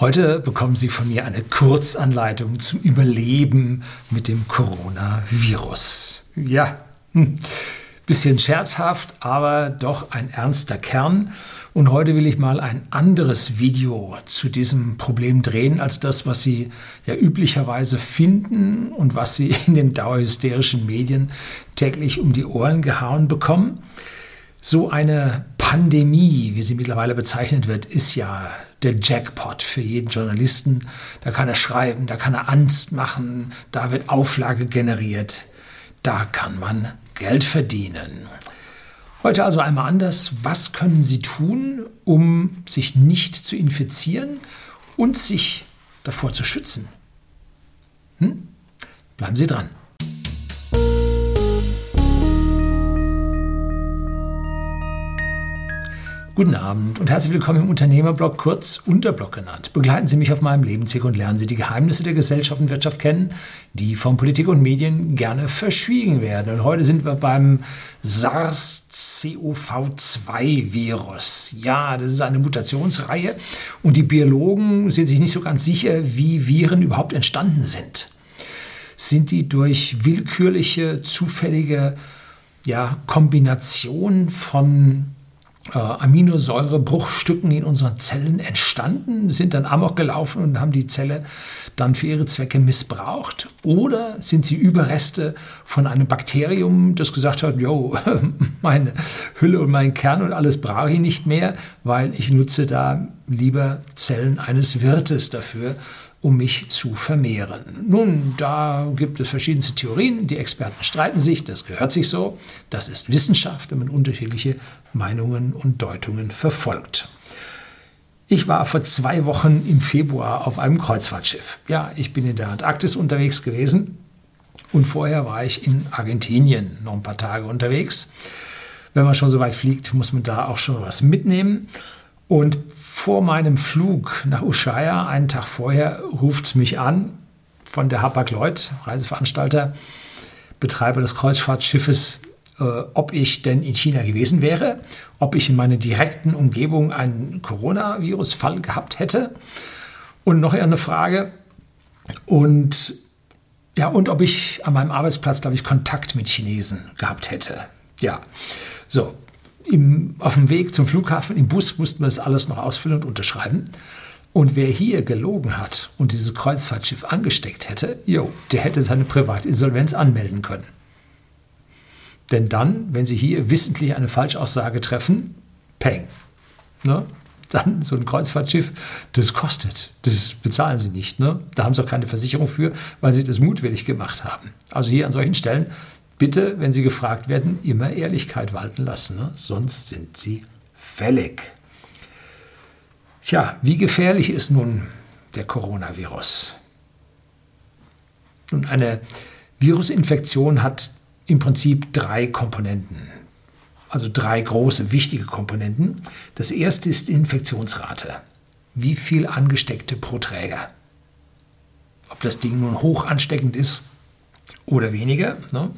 Heute bekommen Sie von mir eine Kurzanleitung zum Überleben mit dem Coronavirus. Ja, hm. bisschen scherzhaft, aber doch ein ernster Kern. Und heute will ich mal ein anderes Video zu diesem Problem drehen, als das, was Sie ja üblicherweise finden und was Sie in den dauerhysterischen Medien täglich um die Ohren gehauen bekommen. So eine Pandemie, wie sie mittlerweile bezeichnet wird, ist ja der Jackpot für jeden Journalisten. Da kann er schreiben, da kann er Angst machen, da wird Auflage generiert, da kann man Geld verdienen. Heute also einmal anders. Was können Sie tun, um sich nicht zu infizieren und sich davor zu schützen? Hm? Bleiben Sie dran. Guten Abend und herzlich willkommen im Unternehmerblog, kurz Unterblog genannt. Begleiten Sie mich auf meinem Lebensweg und lernen Sie die Geheimnisse der Gesellschaft und Wirtschaft kennen, die von Politik und Medien gerne verschwiegen werden. Und heute sind wir beim SARS-CoV-2-Virus. Ja, das ist eine Mutationsreihe und die Biologen sind sich nicht so ganz sicher, wie Viren überhaupt entstanden sind. Sind die durch willkürliche, zufällige ja, Kombination von äh, Aminosäurebruchstücken in unseren Zellen entstanden, sind dann amok gelaufen und haben die Zelle dann für ihre Zwecke missbraucht? Oder sind sie Überreste von einem Bakterium, das gesagt hat, jo, meine Hülle und mein Kern und alles brauche ich nicht mehr, weil ich nutze da lieber Zellen eines Wirtes dafür, um mich zu vermehren. Nun, da gibt es verschiedenste Theorien, die Experten streiten sich, das gehört sich so, das ist Wissenschaft, wenn man unterschiedliche Meinungen und Deutungen verfolgt. Ich war vor zwei Wochen im Februar auf einem Kreuzfahrtschiff. Ja, ich bin in der Antarktis unterwegs gewesen und vorher war ich in Argentinien noch ein paar Tage unterwegs. Wenn man schon so weit fliegt, muss man da auch schon was mitnehmen. Und vor meinem Flug nach Ushuaia, einen Tag vorher, ruft mich an von der Hapag-Lloyd, Reiseveranstalter, Betreiber des Kreuzfahrtschiffes, äh, ob ich denn in China gewesen wäre, ob ich in meiner direkten Umgebung einen Coronavirus-Fall gehabt hätte. Und noch eine Frage. Und ja und ob ich an meinem Arbeitsplatz, glaube ich, Kontakt mit Chinesen gehabt hätte. Ja, so im, auf dem Weg zum Flughafen im Bus mussten wir das alles noch ausfüllen und unterschreiben. Und wer hier gelogen hat und dieses Kreuzfahrtschiff angesteckt hätte, jo, der hätte seine Privatinsolvenz anmelden können. Denn dann, wenn Sie hier wissentlich eine Falschaussage treffen, peng. Ne? Dann so ein Kreuzfahrtschiff, das kostet. Das bezahlen Sie nicht. Ne? Da haben Sie auch keine Versicherung für, weil Sie das mutwillig gemacht haben. Also hier an solchen Stellen bitte, wenn Sie gefragt werden, immer Ehrlichkeit walten lassen, ne? sonst sind Sie fällig. Tja, wie gefährlich ist nun der Coronavirus? Nun, eine Virusinfektion hat im Prinzip drei Komponenten, also drei große, wichtige Komponenten. Das erste ist die Infektionsrate. Wie viel Angesteckte pro Träger? Ob das Ding nun hoch ansteckend ist, oder weniger. Ne?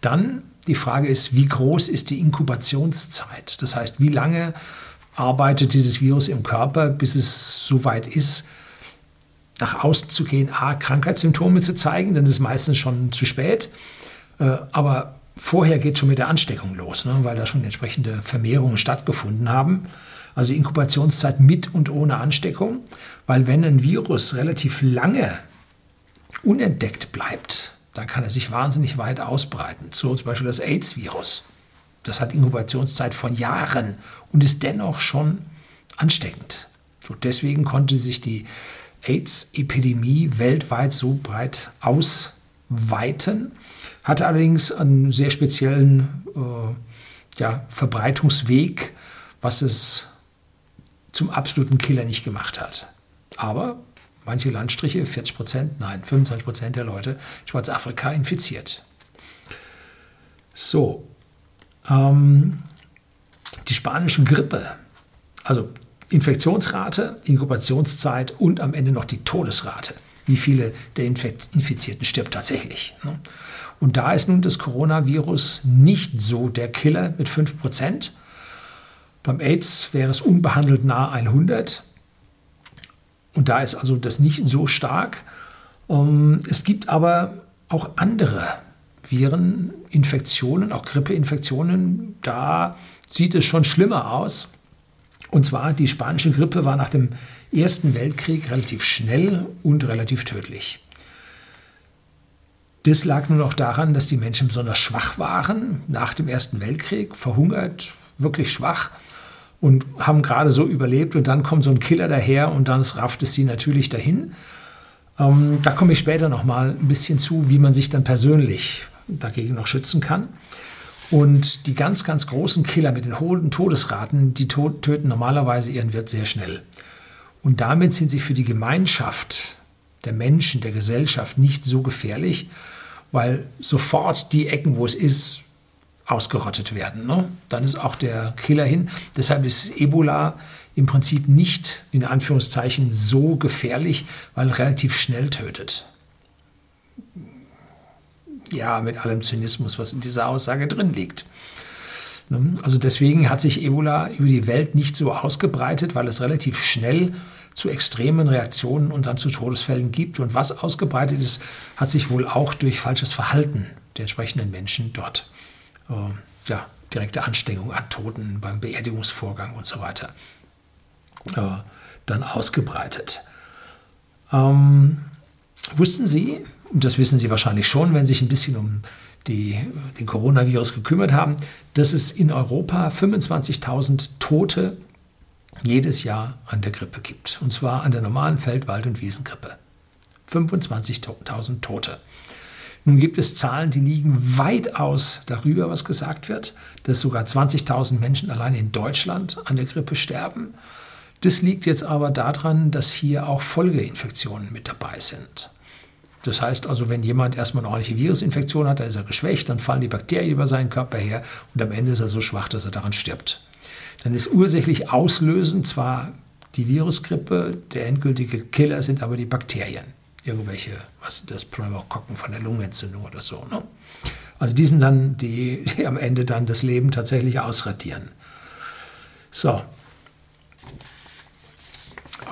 Dann die Frage ist, wie groß ist die Inkubationszeit? Das heißt, wie lange arbeitet dieses Virus im Körper, bis es so weit ist, nach außen zu gehen, A, Krankheitssymptome zu zeigen, dann ist es meistens schon zu spät. Äh, aber vorher geht schon mit der Ansteckung los, ne, weil da schon entsprechende Vermehrungen stattgefunden haben. Also Inkubationszeit mit und ohne Ansteckung, weil wenn ein Virus relativ lange unentdeckt bleibt, dann kann er sich wahnsinnig weit ausbreiten. So zum Beispiel das AIDS-Virus. Das hat Inkubationszeit von Jahren und ist dennoch schon ansteckend. So deswegen konnte sich die AIDS-Epidemie weltweit so breit ausweiten, hatte allerdings einen sehr speziellen äh, ja, Verbreitungsweg, was es zum absoluten Killer nicht gemacht hat. Aber manche Landstriche, 40 Prozent, nein, 25 Prozent der Leute Schwarzafrika infiziert. So, ähm, die spanische Grippe, also Infektionsrate, Inkubationszeit und am Ende noch die Todesrate. Wie viele der Infizierten stirbt tatsächlich? Ne? Und da ist nun das Coronavirus nicht so der Killer mit 5%. Beim AIDS wäre es unbehandelt nahe 100 Und da ist also das nicht so stark. Ähm, es gibt aber auch andere Vireninfektionen, auch Grippeinfektionen. Da sieht es schon schlimmer aus. Und zwar die spanische Grippe war nach dem Ersten Weltkrieg relativ schnell und relativ tödlich. Das lag nur noch daran, dass die Menschen besonders schwach waren nach dem Ersten Weltkrieg, verhungert, wirklich schwach und haben gerade so überlebt und dann kommt so ein Killer daher und dann rafft es sie natürlich dahin. Ähm, da komme ich später noch mal ein bisschen zu, wie man sich dann persönlich dagegen noch schützen kann. Und die ganz, ganz großen Killer mit den hohen Todesraten, die töten normalerweise ihren Wirt sehr schnell. Und damit sind sie für die Gemeinschaft der Menschen, der Gesellschaft nicht so gefährlich, weil sofort die Ecken, wo es ist, ausgerottet werden. Ne? Dann ist auch der Killer hin. Deshalb ist Ebola im Prinzip nicht in Anführungszeichen so gefährlich, weil relativ schnell tötet. Ja, mit allem Zynismus, was in dieser Aussage drin liegt. Ne? Also deswegen hat sich Ebola über die Welt nicht so ausgebreitet, weil es relativ schnell zu extremen Reaktionen und dann zu Todesfällen gibt. Und was ausgebreitet ist, hat sich wohl auch durch falsches Verhalten der entsprechenden Menschen dort, ja, direkte Ansteckung an Toten beim Beerdigungsvorgang und so weiter, äh, dann ausgebreitet. Ähm, wussten Sie, und das wissen Sie wahrscheinlich schon, wenn Sie sich ein bisschen um die, den Coronavirus gekümmert haben, dass es in Europa 25.000 Tote jedes Jahr an der Grippe gibt. Und zwar an der normalen Feld-, Wald- und Wiesengrippe. 25.000 Tote. Nun gibt es Zahlen, die liegen weitaus darüber, was gesagt wird, dass sogar 20.000 Menschen allein in Deutschland an der Grippe sterben. Das liegt jetzt aber daran, dass hier auch Folgeinfektionen mit dabei sind. Das heißt also, wenn jemand erstmal eine ordentliche Virusinfektion hat, dann ist er geschwächt, dann fallen die Bakterien über seinen Körper her und am Ende ist er so schwach, dass er daran stirbt dann ist ursächlich auslösend zwar die Virusgrippe, der endgültige Killer sind aber die Bakterien. Irgendwelche, was das Pneumokokken von der Lungenentzündung oder so. Ne? Also die sind dann, die, die am Ende dann das Leben tatsächlich ausradieren. So.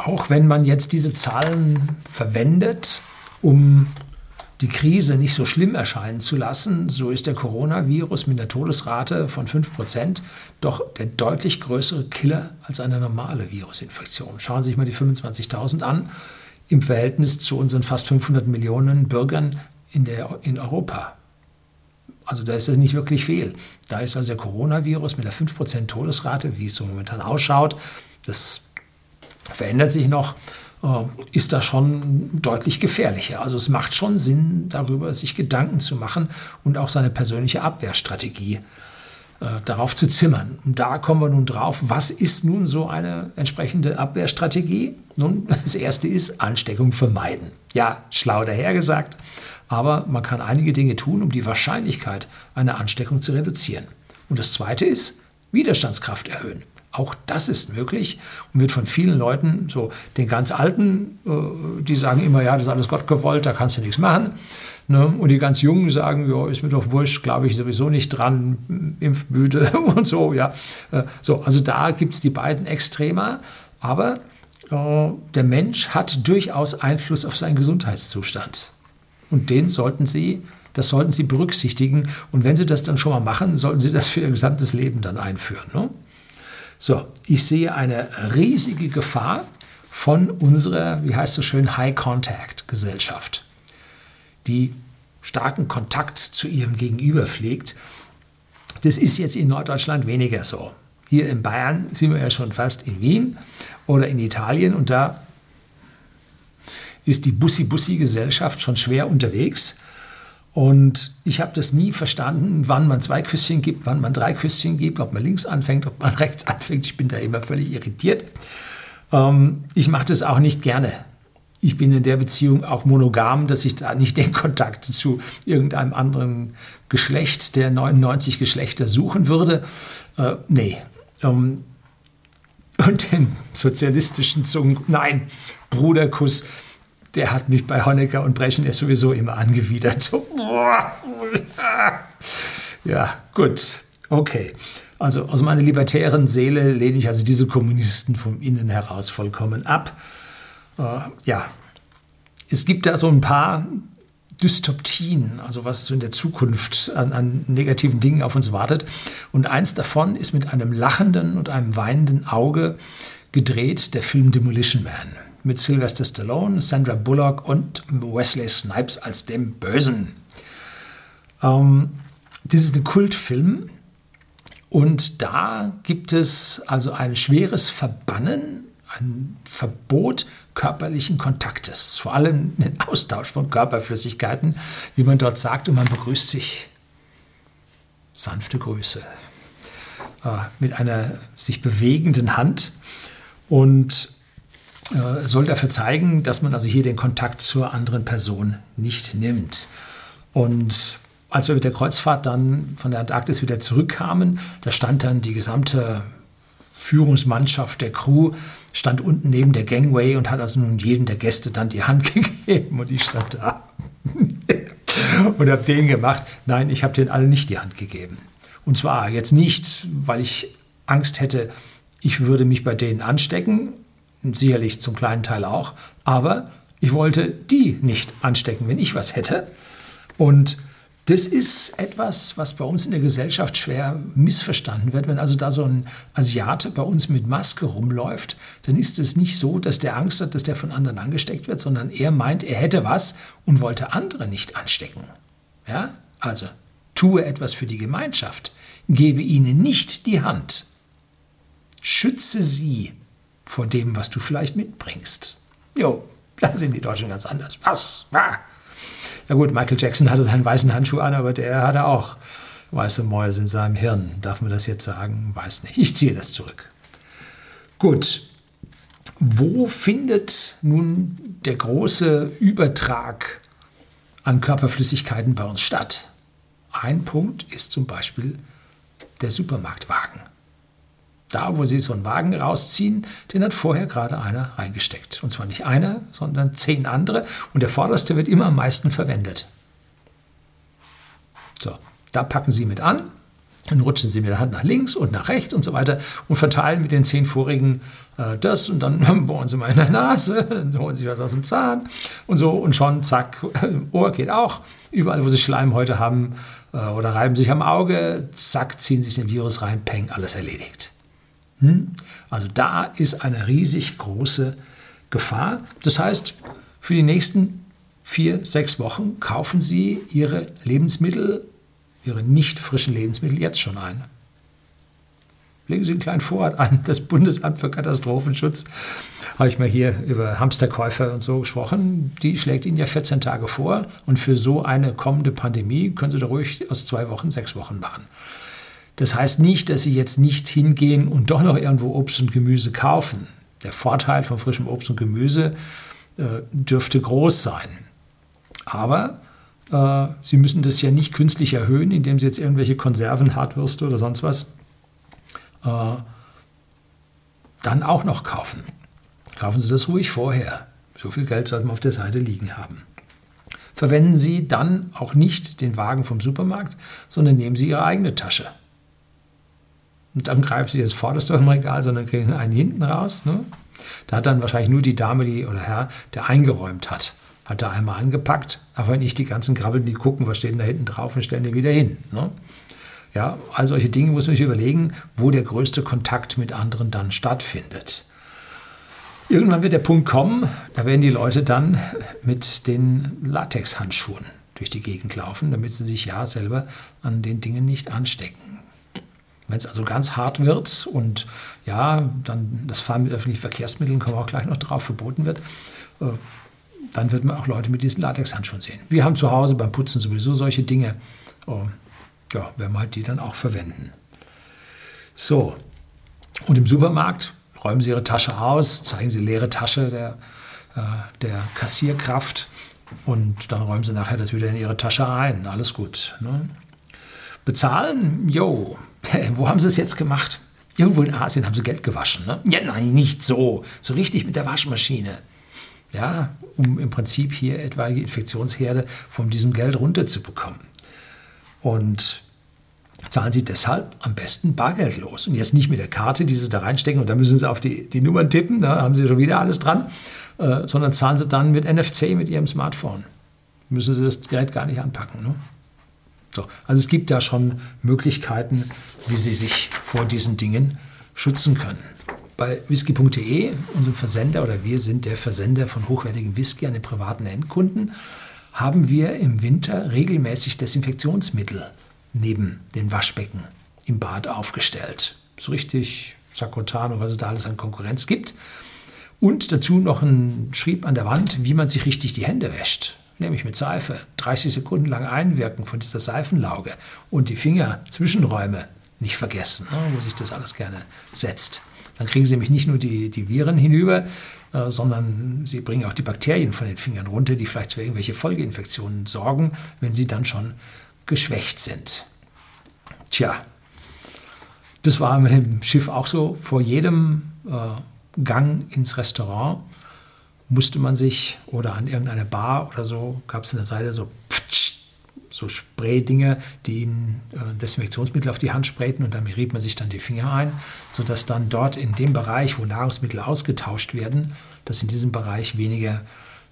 Auch wenn man jetzt diese Zahlen verwendet, um die Krise nicht so schlimm erscheinen zu lassen, so ist der Coronavirus mit einer Todesrate von 5% doch der deutlich größere Killer als eine normale Virusinfektion. Schauen Sie sich mal die 25.000 an im Verhältnis zu unseren fast 500 Millionen Bürgern in, der, in Europa. Also da ist es nicht wirklich viel. Da ist also der Coronavirus mit einer 5% Todesrate, wie es so momentan ausschaut, das verändert sich noch, äh, ist da schon deutlich gefährlicher. Also es macht schon Sinn, darüber sich Gedanken zu machen und auch seine persönliche Abwehrstrategie äh, darauf zu zimmern. Und da kommen wir nun drauf, was ist nun so eine entsprechende Abwehrstrategie? Nun, das erste ist Ansteckung vermeiden. Ja, schlau dahergesagt, aber man kann einige Dinge tun, um die Wahrscheinlichkeit einer Ansteckung zu reduzieren. Und das zweite ist Widerstandskraft erhöhen. Auch das ist möglich und wird von vielen Leuten, so den ganz Alten, äh, die sagen immer, ja, das ist alles Gott gewollt, da kannst du nichts machen. Ne? Und die ganz Jungen sagen, ja, ist mir doch wurscht, glaube ich sowieso nicht dran, impfmüde und so, ja. Äh, so, also da gibt es die beiden Extremer, aber äh, der Mensch hat durchaus Einfluss auf seinen Gesundheitszustand. Und den sollten Sie das sollten Sie berücksichtigen. Und wenn Sie das dann schon mal machen, sollten Sie das für Ihr gesamtes Leben dann einführen. Ne? So, ich sehe eine riesige Gefahr von unserer, wie heißt es so schön, High-Contact-Gesellschaft, die starken Kontakt zu ihrem Gegenüber pflegt. Das ist jetzt in Norddeutschland weniger so. Hier in Bayern sind wir ja schon fast in Wien oder in Italien und da ist die Bussi-Bussi-Gesellschaft schon schwer unterwegs. Und ich habe das nie verstanden, wann man zwei Küsschen gibt, wann man drei Küsschen gibt, ob man links anfängt, ob man rechts anfängt. Ich bin da immer völlig irritiert. Ähm, ich mache das auch nicht gerne. Ich bin in der Beziehung auch monogam, dass ich da nicht den Kontakt zu irgendeinem anderen Geschlecht der 99 Geschlechter suchen würde. Äh, nee. Ähm, und den sozialistischen Zungen, nein, Bruderkuss der hat mich bei Honecker und Brechen ja sowieso immer angewidert. So, ja, gut, okay. Also aus meiner libertären Seele lehne ich also diese Kommunisten vom Innen heraus vollkommen ab. Äh, ja, es gibt da so ein paar Dystopien, also was so in der Zukunft an, an, negativen Dingen auf uns wartet. Und eins davon ist mit einem lachenden und einem weinenden Auge gedreht, der Film Demolition Man. Mit Sylvester Stallone, Sandra Bullock und Wesley Snipes als dem Bösen. Ähm, das ist ein Kultfilm. Und da gibt es also ein schweres Verbannen, ein Verbot körperlichen Kontaktes, vor allem den Austausch von Körperflüssigkeiten, wie man dort sagt, und man begrüßt sich. Sanfte Grüße. Äh, mit einer sich bewegenden Hand und soll dafür zeigen, dass man also hier den Kontakt zur anderen Person nicht nimmt. Und als wir mit der Kreuzfahrt dann von der Antarktis wieder zurückkamen, da stand dann die gesamte Führungsmannschaft der Crew stand unten neben der Gangway und hat also nun jedem der Gäste dann die Hand gegeben und ich stand da und habe denen gemacht, nein, ich habe denen allen nicht die Hand gegeben. Und zwar jetzt nicht, weil ich Angst hätte, ich würde mich bei denen anstecken, sicherlich zum kleinen Teil auch, aber ich wollte die nicht anstecken, wenn ich was hätte. Und das ist etwas, was bei uns in der Gesellschaft schwer missverstanden wird. Wenn also da so ein Asiate bei uns mit Maske rumläuft, dann ist es nicht so, dass der Angst hat, dass der von anderen angesteckt wird, sondern er meint, er hätte was und wollte andere nicht anstecken. Ja? Also tue etwas für die Gemeinschaft, gebe ihnen nicht die Hand, schütze sie vor dem, was du vielleicht mitbringst. Jo, da sind die Deutschen ganz anders. Was? Was? Ja gut, Michael Jackson hatte seinen weißen Handschuh an, aber der hatte auch weiße Mäuse in seinem Hirn. Darf man das jetzt sagen? Weiß nicht. Ich ziehe das zurück. Gut. Wo findet nun der große Übertrag an Körperflüssigkeiten bei uns statt? Ein Punkt ist zum Beispiel der Supermarktwagen. Da, wo Sie so einen Wagen rausziehen, den hat vorher gerade einer reingesteckt. Und zwar nicht einer, sondern zehn andere. Und der vorderste wird immer am meisten verwendet. So, da packen Sie mit an, dann rutschen Sie mit der Hand nach links und nach rechts und so weiter und verteilen mit den zehn vorigen äh, das und dann bohren Sie mal in der Nase, dann holen Sie was aus dem Zahn und so und schon, zack, Ohr geht auch. Überall, wo Sie Schleimhäute haben äh, oder reiben sich am Auge, zack, ziehen sich den Virus rein, peng, alles erledigt. Hm? Also da ist eine riesig große Gefahr. Das heißt, für die nächsten vier, sechs Wochen kaufen Sie Ihre Lebensmittel, Ihre nicht frischen Lebensmittel jetzt schon ein. Legen Sie einen kleinen Vorrat an. Das Bundesamt für Katastrophenschutz, habe ich mal hier über Hamsterkäufer und so gesprochen, die schlägt Ihnen ja 14 Tage vor. Und für so eine kommende Pandemie können Sie da ruhig aus zwei Wochen sechs Wochen machen. Das heißt nicht, dass Sie jetzt nicht hingehen und doch noch irgendwo Obst und Gemüse kaufen. Der Vorteil von frischem Obst und Gemüse äh, dürfte groß sein. Aber äh, Sie müssen das ja nicht künstlich erhöhen, indem Sie jetzt irgendwelche Konserven, Hartwürste oder sonst was äh, dann auch noch kaufen. Kaufen Sie das ruhig vorher. So viel Geld sollte man auf der Seite liegen haben. Verwenden Sie dann auch nicht den Wagen vom Supermarkt, sondern nehmen Sie Ihre eigene Tasche. Und dann greifen sie das vorderste im Regal, sondern kriegen einen hinten raus. Ne? Da hat dann wahrscheinlich nur die Dame die, oder Herr, der eingeräumt hat, hat da einmal angepackt, aber nicht die ganzen Krabbeln, die gucken, was steht denn da hinten drauf und stellen die wieder hin. Ne? Ja, all solche Dinge muss man sich überlegen, wo der größte Kontakt mit anderen dann stattfindet. Irgendwann wird der Punkt kommen, da werden die Leute dann mit den Latexhandschuhen durch die Gegend laufen, damit sie sich ja selber an den Dingen nicht anstecken. Wenn es also ganz hart wird und ja, dann das Fahren mit öffentlichen Verkehrsmitteln, kommen wir auch gleich noch drauf, verboten wird, äh, dann wird man auch Leute mit diesen Latexhandschuhen sehen. Wir haben zu Hause beim Putzen sowieso solche Dinge. Oh, ja, werden wir halt die dann auch verwenden. So, und im Supermarkt räumen Sie Ihre Tasche aus, zeigen Sie leere Tasche der, äh, der Kassierkraft und dann räumen Sie nachher das wieder in Ihre Tasche ein. Alles gut. Ne? Bezahlen, jo, wo haben sie es jetzt gemacht? Irgendwo in Asien haben sie Geld gewaschen. Ne? Ja, nein, nicht so. So richtig mit der Waschmaschine. Ja, um im Prinzip hier etwaige Infektionsherde von diesem Geld runterzubekommen. Und zahlen Sie deshalb am besten bargeldlos. Und jetzt nicht mit der Karte, die Sie da reinstecken und da müssen Sie auf die, die Nummern tippen, da haben Sie schon wieder alles dran. äh, sondern zahlen sie dann mit NFC mit ihrem Smartphone. Müssen sie das Gerät gar nicht anpacken. Ne? So, also es gibt da schon Möglichkeiten, wie sie sich vor diesen Dingen schützen können. Bei whisky.de, unserem Versender, oder wir sind der Versender von hochwertigem Whisky an den privaten Endkunden, haben wir im Winter regelmäßig Desinfektionsmittel neben den Waschbecken im Bad aufgestellt. So richtig Sakrotan und was es da alles an Konkurrenz gibt. Und dazu noch ein Schrieb an der Wand, wie man sich richtig die Hände wäscht. Nämlich mit Seife. 30 Sekunden lang einwirken von dieser Seifenlauge und die Finger, Zwischenräume nicht vergessen, wo sich das alles gerne setzt. Dann kriegen Sie nämlich nicht nur die, die Viren hinüber, äh, sondern Sie bringen auch die Bakterien von den Fingern runter, die vielleicht für irgendwelche Folgeinfektionen sorgen, wenn sie dann schon geschwächt sind. Tja, das war mit dem Schiff auch so. Vor jedem äh, Gang ins Restaurant musste man sich oder an irgendeine Bar oder so, gab es an der Seite so, so Spray-Dinge, die ihnen äh, Desinfektionsmittel auf die Hand sprayten und damit rieb man sich dann die Finger ein, sodass dann dort in dem Bereich, wo Nahrungsmittel ausgetauscht werden, dass in diesem Bereich weniger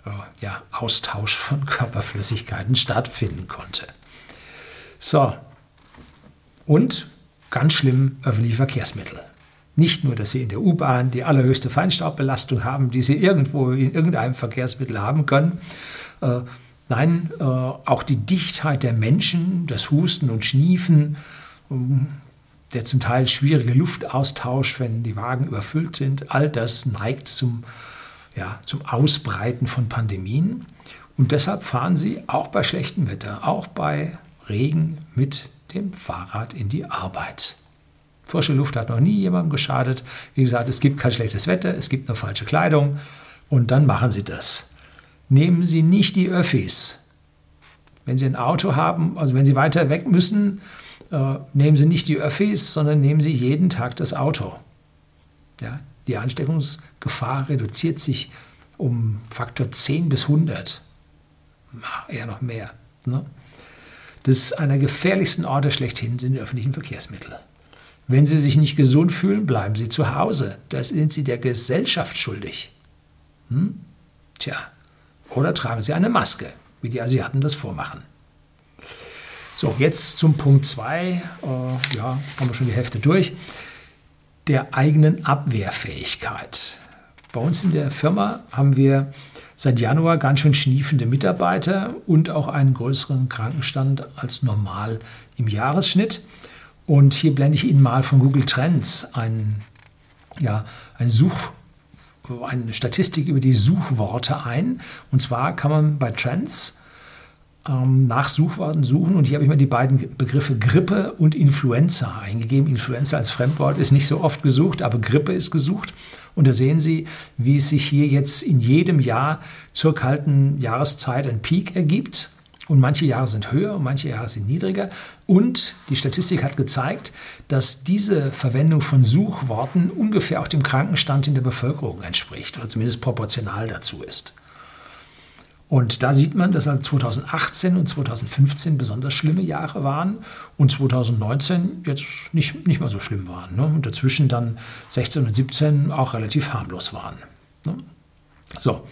äh, ja, Austausch von Körperflüssigkeiten stattfinden konnte. So, und ganz schlimm öffentliche Verkehrsmittel. Nicht nur, dass sie in der U-Bahn die allerhöchste Feinstaubbelastung haben, die sie irgendwo in irgendeinem Verkehrsmittel haben können. Äh, nein, äh, auch die Dichtheit der Menschen, das Husten und Schniefen, ähm, der zum Teil schwierige Luftaustausch, wenn die Wagen überfüllt sind, all das neigt zum, ja, zum Ausbreiten von Pandemien. Und deshalb fahren sie auch bei schlechtem Wetter, auch bei Regen mit dem Fahrrad in die Arbeit. Frische Luft hat noch nie jemandem geschadet. Wie gesagt, es gibt kein schlechtes Wetter, es gibt nur falsche Kleidung und dann machen Sie das. Nehmen Sie nicht die Öffis. Wenn Sie ein Auto haben, also wenn Sie weiter weg müssen, äh, nehmen Sie nicht die Öffis, sondern nehmen Sie jeden Tag das Auto. Ja, die Ansteckungsgefahr reduziert sich um Faktor 10 bis 100. Ach, eher noch mehr. Ne? Das einer gefährlichsten Orte schlechthin sind die öffentlichen Verkehrsmittel. Wenn Sie sich nicht gesund fühlen, bleiben Sie zu Hause. Das sind Sie der Gesellschaft schuldig. Hm? Tja, oder tragen Sie eine Maske, wie die Asiaten das vormachen. So, jetzt zum Punkt 2. Äh, ja, haben wir schon die Hälfte durch. Der eigenen Abwehrfähigkeit. Bei uns in der Firma haben wir seit Januar ganz schön schniefende Mitarbeiter und auch einen größeren Krankenstand als normal im Jahresschnitt. Und hier blende ich Ihnen mal von Google Trends ein, ja, ein Such, eine Statistik über die Suchworte ein. Und zwar kann man bei Trends ähm, nach Suchworten suchen. Und hier habe ich mal die beiden Begriffe Grippe und Influenza eingegeben. Influenza als Fremdwort ist nicht so oft gesucht, aber Grippe ist gesucht. Und da sehen Sie, wie es sich hier jetzt in jedem Jahr zur kalten Jahreszeit ein Peak ergibt. Und manche Jahre sind höher und manche Jahre sind niedriger. Und die Statistik hat gezeigt, dass diese Verwendung von Suchworten ungefähr auch dem Krankenstand in der Bevölkerung entspricht oder zumindest proportional dazu ist. Und da sieht man, dass also 2018 und 2015 besonders schlimme Jahre waren und 2019 jetzt nicht, nicht mal so schlimm waren. Ne? Und dazwischen dann 16 und 17 auch relativ harmlos waren. Ne? So,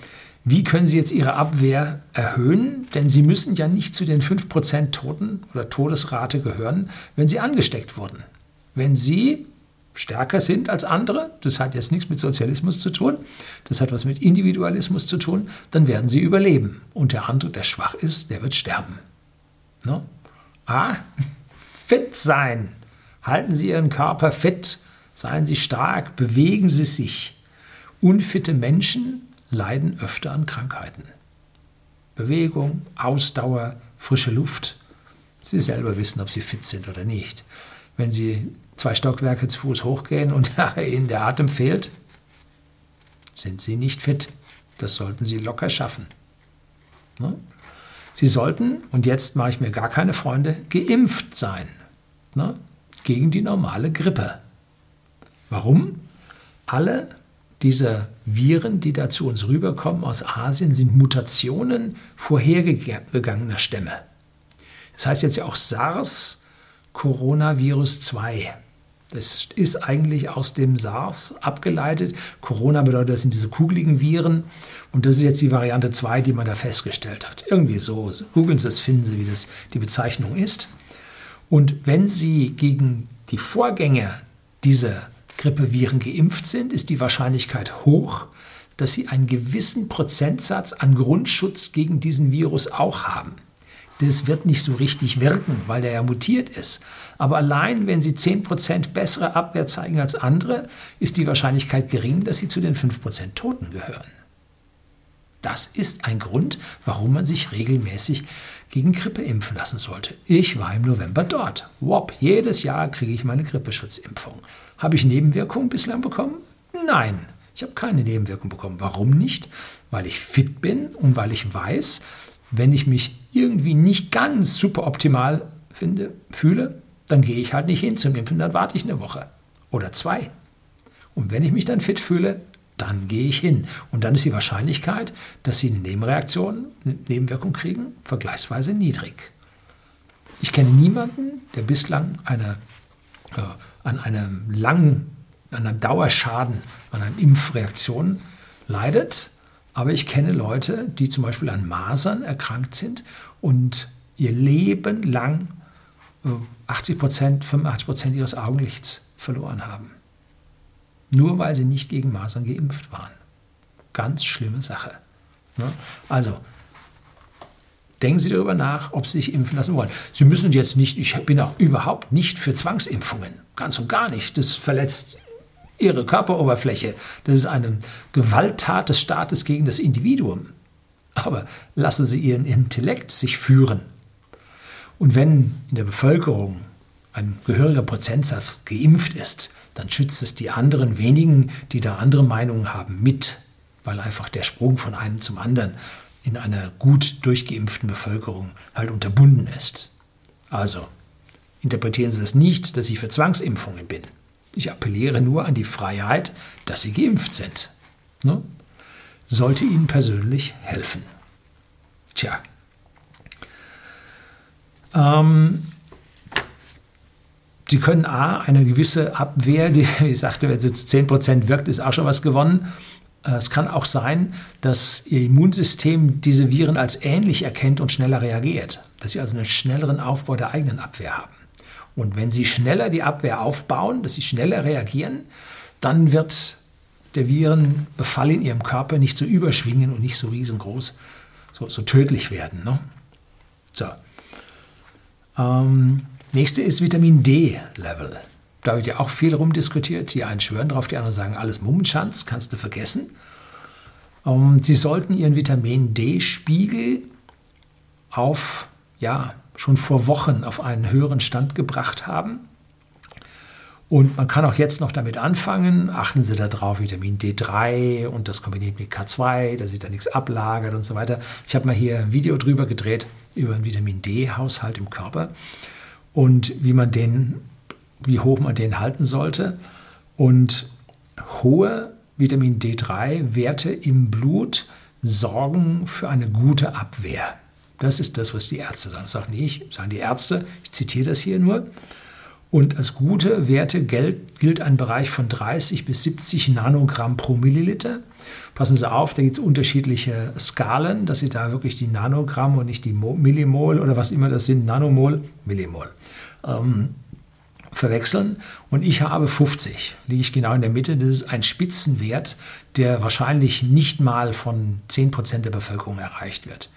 wie können Sie jetzt Ihre Abwehr erhöhen? Denn Sie müssen ja nicht zu den 5% Toten oder Todesrate gehören, wenn Sie angesteckt wurden. Wenn Sie stärker sind als andere, das hat jetzt nichts mit Sozialismus zu tun, das hat was mit Individualismus zu tun, dann werden sie überleben. Und der andere, der schwach ist, der wird sterben. No? Ah, fit sein. Halten Sie Ihren Körper fit, seien Sie stark, bewegen Sie sich. Unfitte Menschen leiden öfter an Krankheiten. Bewegung, Ausdauer, frische Luft. Sie selber wissen, ob Sie fit sind oder nicht. Wenn Sie zwei Stockwerke zu Fuß hochgehen und Ihnen der Atem fehlt, sind Sie nicht fit. Das sollten Sie locker schaffen. Ne? Sie sollten, und jetzt mache ich mir gar keine Freunde, geimpft sein ne? gegen die normale Grippe. Warum? Alle diese Viren, die da zu uns rüberkommen aus Asien, sind Mutationen vorhergegangener Stämme. Das heißt jetzt ja auch SARS Coronavirus 2. Das ist eigentlich aus dem SARS abgeleitet. Corona bedeutet, das sind diese kugeligen Viren. Und das ist jetzt die Variante 2, die man da festgestellt hat. Irgendwie so. Googeln Sie es, finden Sie, wie das die Bezeichnung ist. Und wenn Sie gegen die Vorgänger dieser Grippeviren geimpft sind, ist die Wahrscheinlichkeit hoch, dass Sie einen gewissen Prozentsatz an Grundschutz gegen diesen Virus auch haben das wird nicht so richtig wirken, weil der ja mutiert ist. Aber allein, wenn Sie 10% bessere Abwehr zeigen als andere, ist die Wahrscheinlichkeit gering, dass Sie zu den 5% Toten gehören. Das ist ein Grund, warum man sich regelmäßig gegen Grippe impfen lassen sollte. Ich war im November dort. Wop, jedes Jahr kriege ich meine Grippeschutzimpfung. Habe ich Nebenwirkungen bislang bekommen? Nein, ich habe keine Nebenwirkungen bekommen. Warum nicht? Weil ich fit bin und weil ich weiß, wenn ich mich irgendwie nicht ganz super optimal finde, fühle, dann gehe ich halt nicht hin zum Impfen, dann warte ich eine Woche oder zwei. Und wenn ich mich dann fit fühle, dann gehe ich hin. Und dann ist die Wahrscheinlichkeit, dass Sie eine Nebenreaktion, eine Nebenwirkung kriegen, vergleichsweise niedrig. Ich kenne niemanden, der bislang eine, äh, an einem langen, an einem Dauerschaden, an einer Impfreaktion leidet. Aber ich kenne Leute, die zum Beispiel an Masern erkrankt sind und ihr Leben lang 80 Prozent, 85 Prozent ihres Augenlichts verloren haben. Nur weil sie nicht gegen Masern geimpft waren. Ganz schlimme Sache. Ne? Also, denken Sie darüber nach, ob Sie sich impfen lassen wollen. Sie müssen jetzt nicht, ich bin auch überhaupt nicht für Zwangsimpfungen. Ganz und gar nicht. Das verletzt ihre Körperoberfläche. Das ist eine Gewalttat des Staates gegen das Individuum. Aber lassen Sie Ihren Intellekt sich führen. Und wenn in der Bevölkerung ein gehöriger Prozentsatz geimpft ist, dann schützt es die anderen wenigen, die da andere Meinungen haben, mit, weil einfach der Sprung von einem zum anderen in einer gut durchgeimpften Bevölkerung halt unterbunden ist. Also interpretieren Sie das nicht, dass ich für Zwangsimpfungen bin. Ich appelliere nur an die Freiheit, dass Sie geimpft sind. Ne? Sollte Ihnen persönlich helfen. Tja. Ähm, Sie können A, eine gewisse Abwehr, die ich sagte, wenn sie zu 10% wirkt, ist auch schon was gewonnen. Äh, es kann auch sein, dass Ihr Immunsystem diese Viren als ähnlich erkennt und schneller reagiert. Dass Sie also einen schnelleren Aufbau der eigenen Abwehr haben. Und wenn Sie schneller die Abwehr aufbauen, dass Sie schneller reagieren, dann wird der Virenbefall in Ihrem Körper nicht so überschwingen und nicht so riesengroß, so, so tödlich werden. Ne? So. Ähm, nächste ist Vitamin D-Level. Da wird ja auch viel rumdiskutiert. Die einen schwören drauf, die anderen sagen, alles Mummenschanz, kannst du vergessen. Ähm, Sie sollten Ihren Vitamin D-Spiegel auf ja, schon vor Wochen auf einen höheren Stand gebracht haben. Und man kann auch jetzt noch damit anfangen. Achten Sie darauf, Vitamin D3 und das kombiniert mit K2, dass sich da nichts ablagert und so weiter. Ich habe mal hier ein Video drüber gedreht, über den Vitamin D-Haushalt im Körper und wie man den, wie hoch man den halten sollte. Und hohe Vitamin D3-Werte im Blut sorgen für eine gute Abwehr. Das ist das, was die Ärzte sagen. Das sagen nicht sagen die Ärzte. Ich zitiere das hier nur. Und als gute Werte gilt, gilt ein Bereich von 30 bis 70 Nanogramm pro Milliliter. Passen Sie auf, da gibt es unterschiedliche Skalen, dass Sie da wirklich die Nanogramm und nicht die Millimol oder was immer das sind, Nanomol, Millimol, ähm, verwechseln. Und ich habe 50, liege ich genau in der Mitte. Das ist ein Spitzenwert, der wahrscheinlich nicht mal von 10 Prozent der Bevölkerung erreicht wird.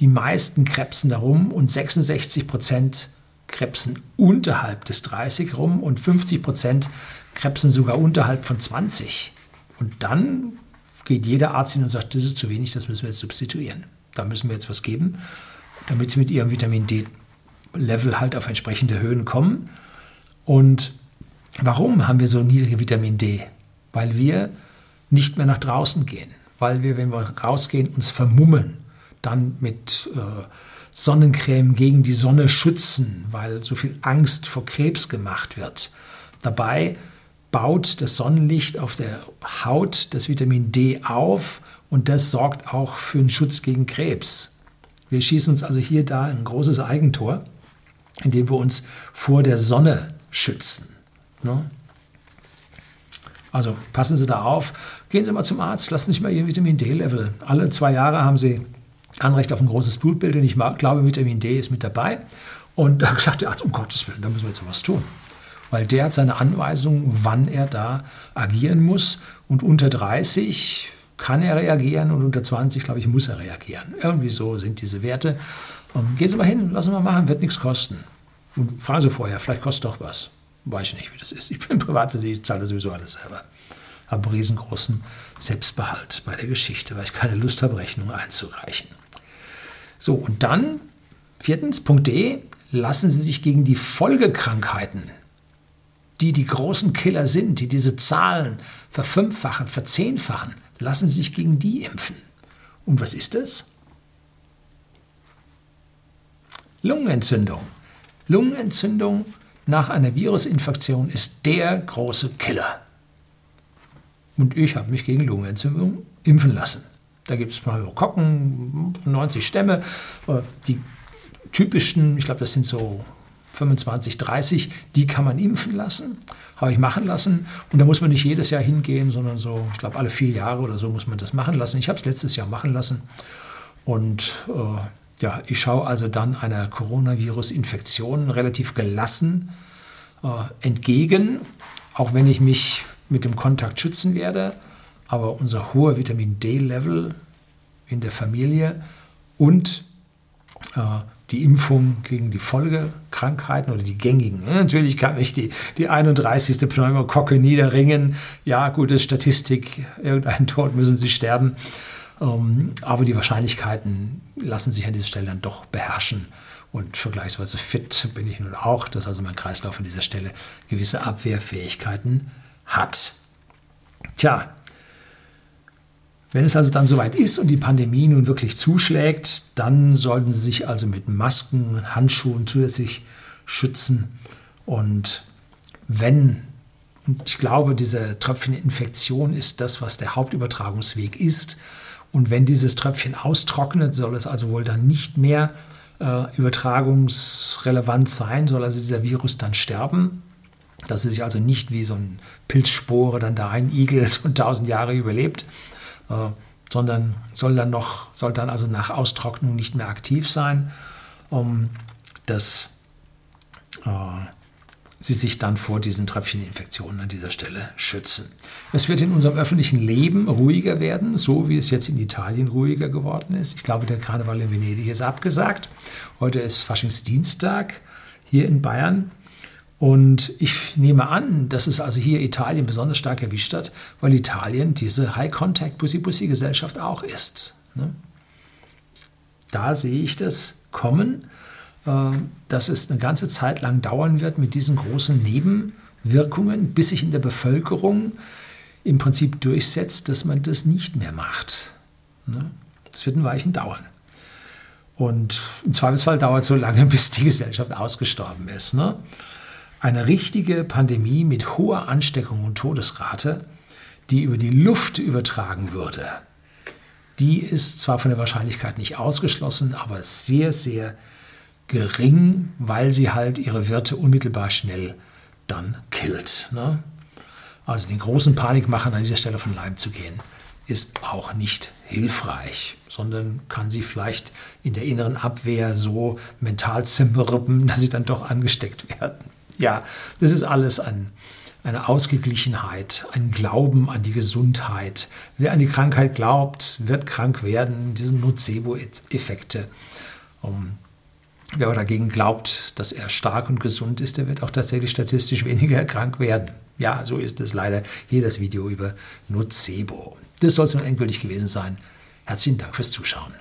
Die meisten krebsen darum und 66 Prozent krebsen unterhalb des 30 rum und 50 Prozent krebsen sogar unterhalb von 20. Und dann geht jeder Arzt hin und sagt, das ist zu wenig, das müssen wir jetzt substituieren. Da müssen wir jetzt was geben, damit sie mit ihrem Vitamin D-Level halt auf entsprechende Höhen kommen. Und warum haben wir so niedrige Vitamin D? Weil wir nicht mehr nach draußen gehen, weil wir, wenn wir rausgehen, uns vermummen dann mit äh, Sonnencreme gegen die Sonne schützen, weil so viel Angst vor Krebs gemacht wird. Dabei baut das Sonnenlicht auf der Haut das Vitamin D auf und das sorgt auch für einen Schutz gegen Krebs. Wir schießen uns also hier da ein großes Eigentor, indem wir uns vor der Sonne schützen. Ne? Also passen Sie da auf. Gehen Sie mal zum Arzt, lassen Sie sich mal Ihr Vitamin D-Level. Alle zwei Jahre haben Sie Anrecht auf ein großes Blutbild und ich glaube, Vitamin D ist mit dabei. Und da sagt der Arzt, um Gottes Willen, da müssen wir jetzt was tun. Weil der hat seine Anweisung, wann er da agieren muss. Und unter 30 kann er reagieren und unter 20, glaube ich, muss er reagieren. Irgendwie so sind diese Werte. Ähm, gehen Sie mal hin, lassen wir mal machen, wird nichts kosten. Und fragen Sie vorher, vielleicht kostet doch was. Weiß ich nicht, wie das ist. Ich bin privat für Sie, ich zahle sowieso alles selber. Habe einen riesengroßen Selbstbehalt bei der Geschichte, weil ich keine Lust habe, Rechnungen einzureichen. So, und dann, viertens, Punkt D, lassen Sie sich gegen die Folgekrankheiten, die die großen Killer sind, die diese Zahlen verfünffachen, verzehnfachen, lassen Sie sich gegen die impfen. Und was ist das? Lungenentzündung. Lungenentzündung nach einer Virusinfektion ist der große Killer. Und ich habe mich gegen Lungenentzündung impfen lassen. Da gibt es mal Kocken, 90 Stämme. Die typischen, ich glaube, das sind so 25, 30, die kann man impfen lassen. Habe ich machen lassen. Und da muss man nicht jedes Jahr hingehen, sondern so, ich glaube, alle vier Jahre oder so muss man das machen lassen. Ich habe es letztes Jahr machen lassen. Und äh, ja, ich schaue also dann einer Coronavirus-Infektion relativ gelassen äh, entgegen, auch wenn ich mich mit dem Kontakt schützen werde. Aber unser hoher Vitamin D-Level in der Familie und äh, die Impfung gegen die Folgekrankheiten oder die gängigen. Ja, natürlich kann ich die, die 31. Pneumokocke niederringen. Ja, gute Statistik, irgendeinen Tod müssen sie sterben. Ähm, aber die Wahrscheinlichkeiten lassen sich an dieser Stelle dann doch beherrschen. Und vergleichsweise fit bin ich nun auch, dass also mein Kreislauf an dieser Stelle gewisse Abwehrfähigkeiten hat. Tja, wenn es also dann soweit ist und die Pandemie nun wirklich zuschlägt, dann sollten Sie sich also mit Masken, Handschuhen zusätzlich schützen. Und wenn und ich glaube, diese Tröpfcheninfektion ist das, was der Hauptübertragungsweg ist. Und wenn dieses Tröpfchen austrocknet, soll es also wohl dann nicht mehr äh, übertragungsrelevant sein, soll also dieser Virus dann sterben, dass er sich also nicht wie so ein Pilzspore dann da einigelt und tausend Jahre überlebt, äh, sondern soll dann noch, soll dann also nach Austrocknung nicht mehr aktiv sein, um das äh, sie sich dann vor diesen Tröpfcheninfektionen an dieser Stelle schützen. Es wird in unserem öffentlichen Leben ruhiger werden, so wie es jetzt in Italien ruhiger geworden ist. Ich glaube, der Karneval in Venedig ist abgesagt. Heute ist Faschingsdienstag hier in Bayern. Und ich nehme an, dass es also hier Italien besonders stark erwischt hat, weil Italien diese High-Contact-Pussy-Pussy-Gesellschaft auch ist. Ne? Da sehe ich das kommen dass es eine ganze Zeit lang dauern wird mit diesen großen Nebenwirkungen, bis sich in der Bevölkerung im Prinzip durchsetzt, dass man das nicht mehr macht. Ne? Das wird ein Weichen dauern. Und im Zweifelsfall dauert es so lange, bis die Gesellschaft ausgestorben ist. Ne? Eine richtige Pandemie mit hoher Ansteckung und Todesrate, die über die Luft übertragen würde, die ist zwar von der Wahrscheinlichkeit nicht ausgeschlossen, aber sehr, sehr gering, weil sie halt ihre Wirte unmittelbar schnell dann killt. Ne? Also den großen Panikmachern an dieser Stelle von Leim zu gehen, ist auch nicht hilfreich, sondern kann sie vielleicht in der inneren Abwehr so mental zermürben, dass sie dann doch angesteckt werden. Ja, das ist alles ein, eine Ausgeglichenheit, ein Glauben an die Gesundheit. Wer an die Krankheit glaubt, wird krank werden, diese Nocebo-Effekte. Wer aber dagegen glaubt, dass er stark und gesund ist, der wird auch tatsächlich statistisch weniger krank werden. Ja, so ist es leider hier das Video über Nocebo. Das soll es nun endgültig gewesen sein. Herzlichen Dank fürs Zuschauen.